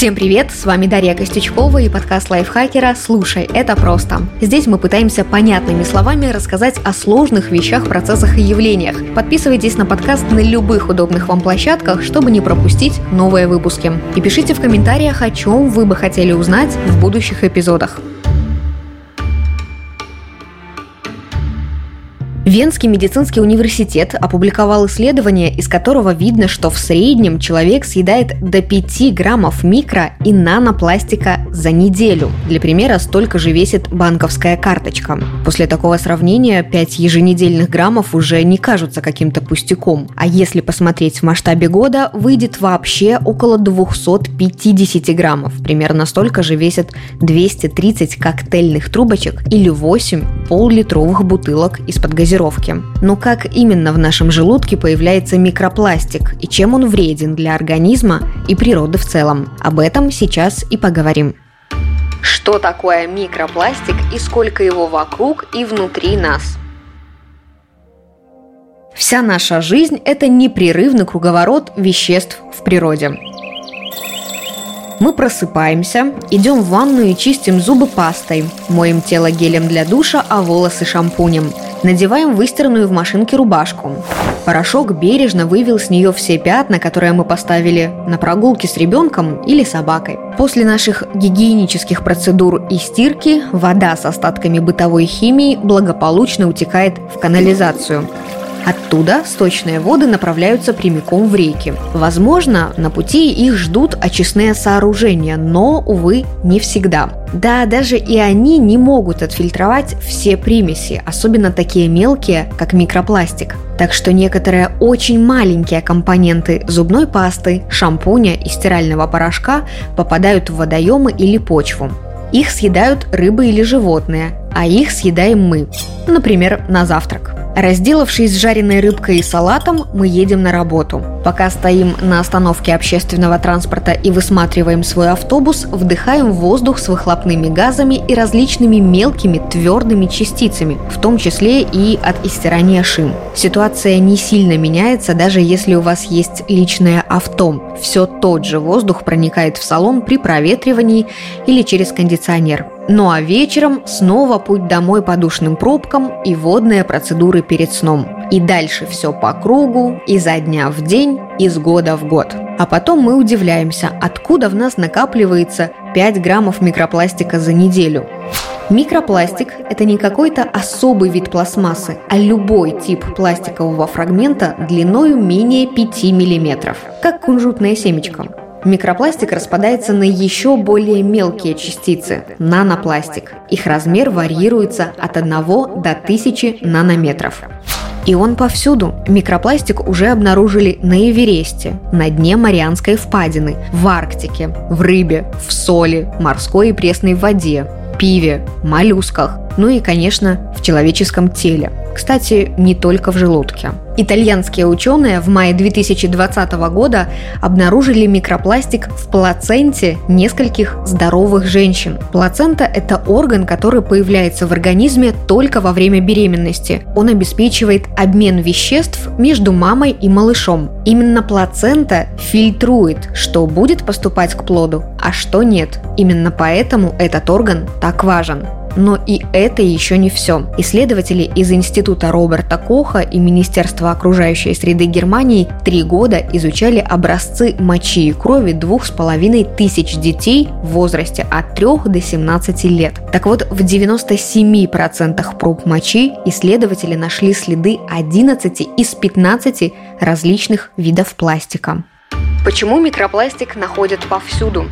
Всем привет, с вами Дарья Костючкова и подкаст лайфхакера «Слушай, это просто». Здесь мы пытаемся понятными словами рассказать о сложных вещах, процессах и явлениях. Подписывайтесь на подкаст на любых удобных вам площадках, чтобы не пропустить новые выпуски. И пишите в комментариях, о чем вы бы хотели узнать в будущих эпизодах. Венский медицинский университет опубликовал исследование, из которого видно, что в среднем человек съедает до 5 граммов микро- и нанопластика за неделю. Для примера, столько же весит банковская карточка. После такого сравнения 5 еженедельных граммов уже не кажутся каким-то пустяком. А если посмотреть в масштабе года, выйдет вообще около 250 граммов. Примерно столько же весят 230 коктейльных трубочек или 8 пол-литровых бутылок из-под газировки газировки. Но как именно в нашем желудке появляется микропластик и чем он вреден для организма и природы в целом? Об этом сейчас и поговорим. Что такое микропластик и сколько его вокруг и внутри нас? Вся наша жизнь – это непрерывный круговорот веществ в природе. Мы просыпаемся, идем в ванную и чистим зубы пастой, моем тело гелем для душа, а волосы шампунем. Надеваем выстиранную в машинке рубашку. Порошок бережно вывел с нее все пятна, которые мы поставили на прогулке с ребенком или собакой. После наших гигиенических процедур и стирки вода с остатками бытовой химии благополучно утекает в канализацию. Оттуда сточные воды направляются прямиком в реки. Возможно, на пути их ждут очистные сооружения, но, увы, не всегда. Да, даже и они не могут отфильтровать все примеси, особенно такие мелкие, как микропластик. Так что некоторые очень маленькие компоненты зубной пасты, шампуня и стирального порошка попадают в водоемы или почву. Их съедают рыбы или животные, а их съедаем мы, например, на завтрак. Разделавшись с жареной рыбкой и салатом, мы едем на работу. Пока стоим на остановке общественного транспорта и высматриваем свой автобус, вдыхаем воздух с выхлопными газами и различными мелкими твердыми частицами, в том числе и от истирания шин. Ситуация не сильно меняется, даже если у вас есть личное авто. Все тот же воздух проникает в салон при проветривании или через кондиционер. Ну а вечером снова путь домой по душным пробкам и водные процедуры перед сном. И дальше все по кругу, изо дня в день, из года в год. А потом мы удивляемся, откуда в нас накапливается 5 граммов микропластика за неделю. Микропластик – это не какой-то особый вид пластмассы, а любой тип пластикового фрагмента длиной менее 5 мм, как кунжутное семечко. Микропластик распадается на еще более мелкие частицы – нанопластик. Их размер варьируется от 1 до 1000 нанометров. И он повсюду. Микропластик уже обнаружили на Эвересте, на дне Марианской впадины, в Арктике, в рыбе, в соли, морской и пресной воде, пиве, моллюсках, ну и, конечно, в человеческом теле. Кстати, не только в желудке. Итальянские ученые в мае 2020 года обнаружили микропластик в плаценте нескольких здоровых женщин. Плацента – это орган, который появляется в организме только во время беременности. Он обеспечивает обмен веществ между мамой и малышом. Именно плацента фильтрует, что будет поступать к плоду, а что нет. Именно поэтому этот орган так важен. Но и это еще не все. Исследователи из Института Роберта Коха и Министерства окружающей среды Германии три года изучали образцы мочи и крови двух с половиной тысяч детей в возрасте от 3 до 17 лет. Так вот, в 97% проб мочи исследователи нашли следы 11 из 15 различных видов пластика. Почему микропластик находят повсюду?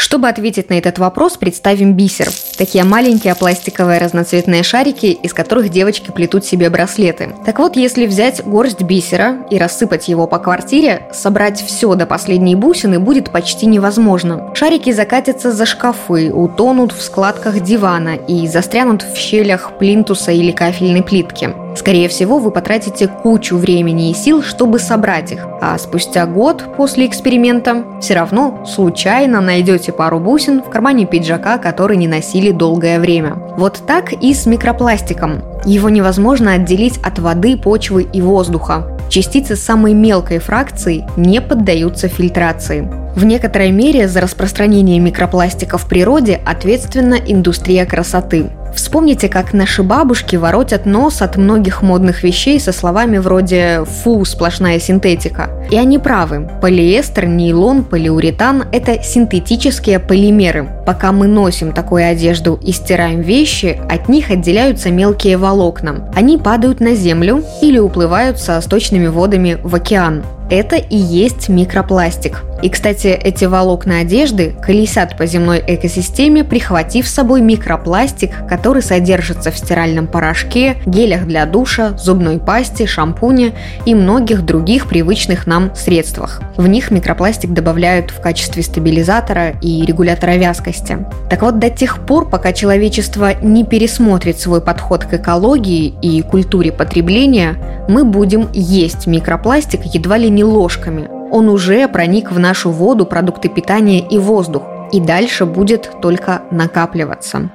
Чтобы ответить на этот вопрос, представим бисер. Такие маленькие пластиковые разноцветные шарики, из которых девочки плетут себе браслеты. Так вот, если взять горсть бисера и рассыпать его по квартире, собрать все до последней бусины будет почти невозможно. Шарики закатятся за шкафы, утонут в складках дивана и застрянут в щелях плинтуса или кафельной плитки. Скорее всего, вы потратите кучу времени и сил, чтобы собрать их, а спустя год после эксперимента все равно случайно найдете пару бусин в кармане пиджака, который не носили долгое время. Вот так и с микропластиком. Его невозможно отделить от воды, почвы и воздуха. Частицы самой мелкой фракции не поддаются фильтрации. В некоторой мере за распространение микропластика в природе ответственна индустрия красоты. Вспомните, как наши бабушки воротят нос от многих модных вещей со словами вроде «фу, сплошная синтетика». И они правы. Полиэстер, нейлон, полиуретан – это синтетические полимеры. Пока мы носим такую одежду и стираем вещи, от них отделяются мелкие волокна. Они падают на землю или уплывают со сточными водами в океан. Это и есть микропластик. И, кстати, эти волокна одежды колесят по земной экосистеме, прихватив с собой микропластик, который содержится в стиральном порошке, гелях для душа, зубной пасте, шампуне и многих других привычных нам средствах. В них микропластик добавляют в качестве стабилизатора и регулятора вязкости. Так вот, до тех пор, пока человечество не пересмотрит свой подход к экологии и культуре потребления, мы будем есть микропластик едва ли не ложками. Он уже проник в нашу воду, продукты питания и воздух, и дальше будет только накапливаться.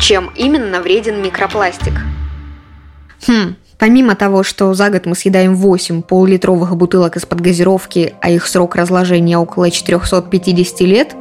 Чем именно вреден микропластик? Хм, Помимо того, что за год мы съедаем 8 полулитровых бутылок из-под газировки, а их срок разложения около 450 лет,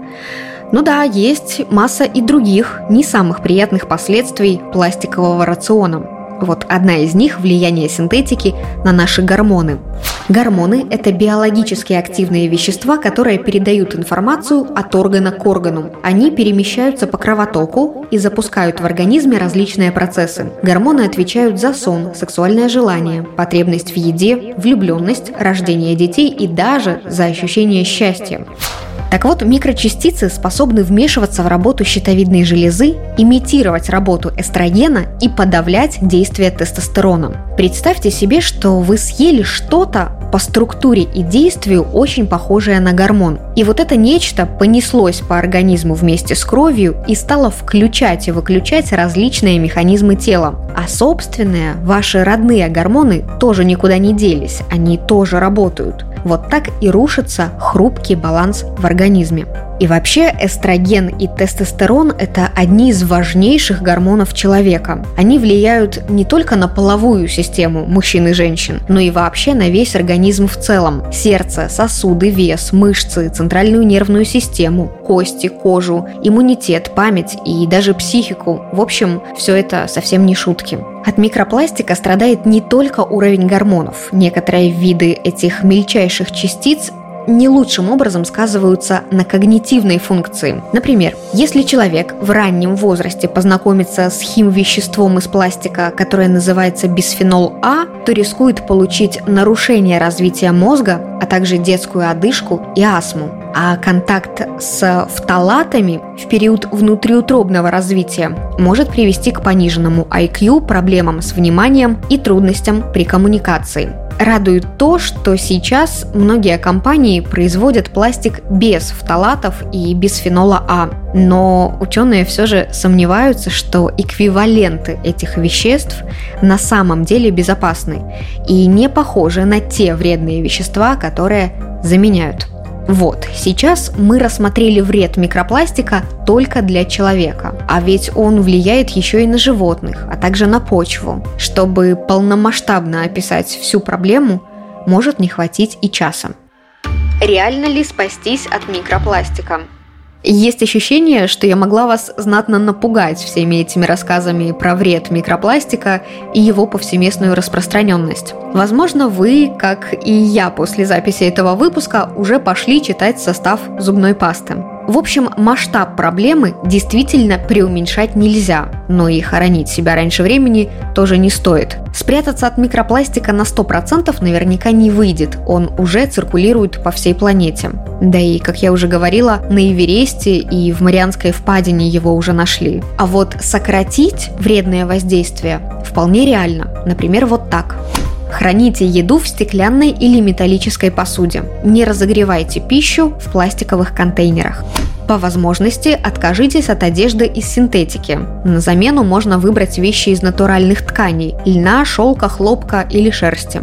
ну да, есть масса и других, не самых приятных последствий пластикового рациона. Вот одна из них – влияние синтетики на наши гормоны. Гормоны – это биологически активные вещества, которые передают информацию от органа к органу. Они перемещаются по кровотоку и запускают в организме различные процессы. Гормоны отвечают за сон, сексуальное желание, потребность в еде, влюбленность, рождение детей и даже за ощущение счастья. Так вот, микрочастицы способны вмешиваться в работу щитовидной железы, имитировать работу эстрогена и подавлять действие тестостерона. Представьте себе, что вы съели что-то по структуре и действию очень похожее на гормон. И вот это нечто понеслось по организму вместе с кровью и стало включать и выключать различные механизмы тела. А собственные, ваши родные гормоны тоже никуда не делись, они тоже работают. Вот так и рушится хрупкий баланс в организме. И вообще эстроген и тестостерон – это одни из важнейших гормонов человека. Они влияют не только на половую систему мужчин и женщин, но и вообще на весь организм в целом. Сердце, сосуды, вес, мышцы, центральную нервную систему, кости, кожу, иммунитет, память и даже психику. В общем, все это совсем не шутки. От микропластика страдает не только уровень гормонов. Некоторые виды этих мельчайших частиц не лучшим образом сказываются на когнитивной функции. Например, если человек в раннем возрасте познакомится с химвеществом из пластика, которое называется бисфенол А, то рискует получить нарушение развития мозга, а также детскую одышку и астму. А контакт с фталатами в период внутриутробного развития может привести к пониженному IQ, проблемам с вниманием и трудностям при коммуникации. Радует то, что сейчас многие компании производят пластик без фталатов и бисфенола А, но ученые все же сомневаются, что эквиваленты этих веществ на самом деле безопасны и не похожи на те вредные вещества, которые заменяют. Вот, сейчас мы рассмотрели вред микропластика только для человека, а ведь он влияет еще и на животных, а также на почву. Чтобы полномасштабно описать всю проблему, может не хватить и часа. Реально ли спастись от микропластика? Есть ощущение, что я могла вас знатно напугать всеми этими рассказами про вред микропластика и его повсеместную распространенность. Возможно, вы, как и я после записи этого выпуска, уже пошли читать состав зубной пасты. В общем, масштаб проблемы действительно преуменьшать нельзя, но и хоронить себя раньше времени тоже не стоит. Спрятаться от микропластика на 100% наверняка не выйдет, он уже циркулирует по всей планете. Да и, как я уже говорила, на Эвересте и в Марианской впадине его уже нашли. А вот сократить вредное воздействие вполне реально. Например, вот так. Храните еду в стеклянной или металлической посуде. Не разогревайте пищу в пластиковых контейнерах. По возможности откажитесь от одежды из синтетики. На замену можно выбрать вещи из натуральных тканей – льна, шелка, хлопка или шерсти.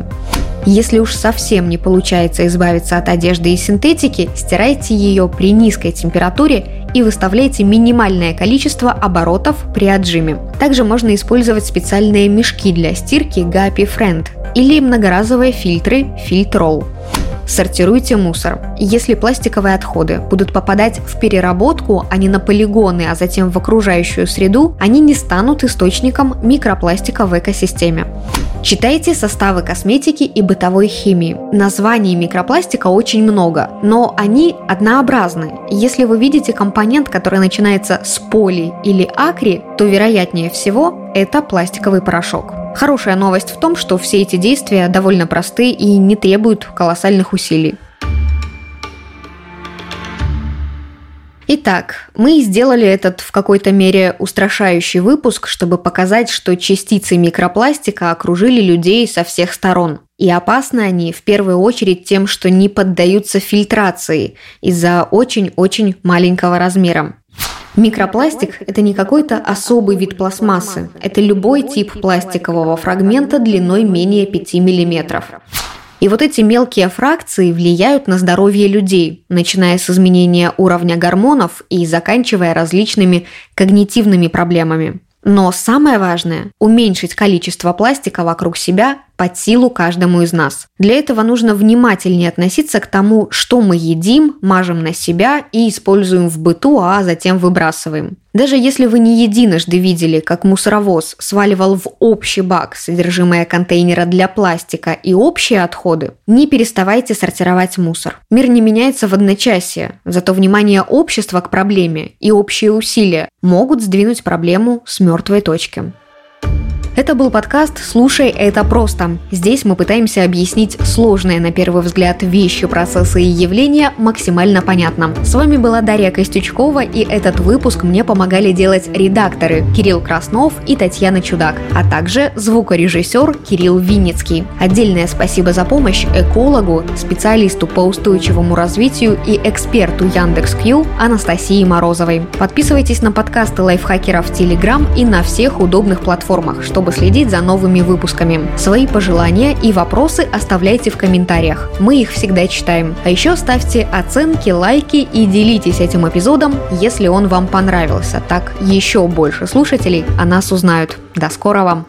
Если уж совсем не получается избавиться от одежды из синтетики, стирайте ее при низкой температуре и выставляйте минимальное количество оборотов при отжиме. Также можно использовать специальные мешки для стирки Gapi Friend или многоразовые фильтры Filtrol. Сортируйте мусор. Если пластиковые отходы будут попадать в переработку, а не на полигоны, а затем в окружающую среду, они не станут источником микропластика в экосистеме. Читайте составы косметики и бытовой химии. Названий микропластика очень много, но они однообразны. Если вы видите компонент, который начинается с поли или акри, то вероятнее всего это пластиковый порошок. Хорошая новость в том, что все эти действия довольно просты и не требуют колоссальных усилий. Итак, мы сделали этот в какой-то мере устрашающий выпуск, чтобы показать, что частицы микропластика окружили людей со всех сторон. И опасны они в первую очередь тем, что не поддаются фильтрации из-за очень-очень маленького размера. Микропластик – это не какой-то особый вид пластмассы. Это любой тип пластикового фрагмента длиной менее 5 мм. И вот эти мелкие фракции влияют на здоровье людей, начиная с изменения уровня гормонов и заканчивая различными когнитивными проблемами. Но самое важное – уменьшить количество пластика вокруг себя под силу каждому из нас. Для этого нужно внимательнее относиться к тому, что мы едим, мажем на себя и используем в быту, а затем выбрасываем. Даже если вы не единожды видели, как мусоровоз сваливал в общий бак содержимое контейнера для пластика и общие отходы, не переставайте сортировать мусор. Мир не меняется в одночасье, зато внимание общества к проблеме и общие усилия могут сдвинуть проблему с мертвой точки. Это был подкаст «Слушай, это просто». Здесь мы пытаемся объяснить сложные на первый взгляд вещи, процессы и явления максимально понятно. С вами была Дарья Костючкова, и этот выпуск мне помогали делать редакторы Кирилл Краснов и Татьяна Чудак, а также звукорежиссер Кирилл Винницкий. Отдельное спасибо за помощь экологу, специалисту по устойчивому развитию и эксперту Яндекс.Кью Анастасии Морозовой. Подписывайтесь на подкасты лайфхакеров в Телеграм и на всех удобных платформах, чтобы чтобы следить за новыми выпусками. Свои пожелания и вопросы оставляйте в комментариях. Мы их всегда читаем. А еще ставьте оценки, лайки и делитесь этим эпизодом, если он вам понравился. Так еще больше слушателей о нас узнают. До скорого!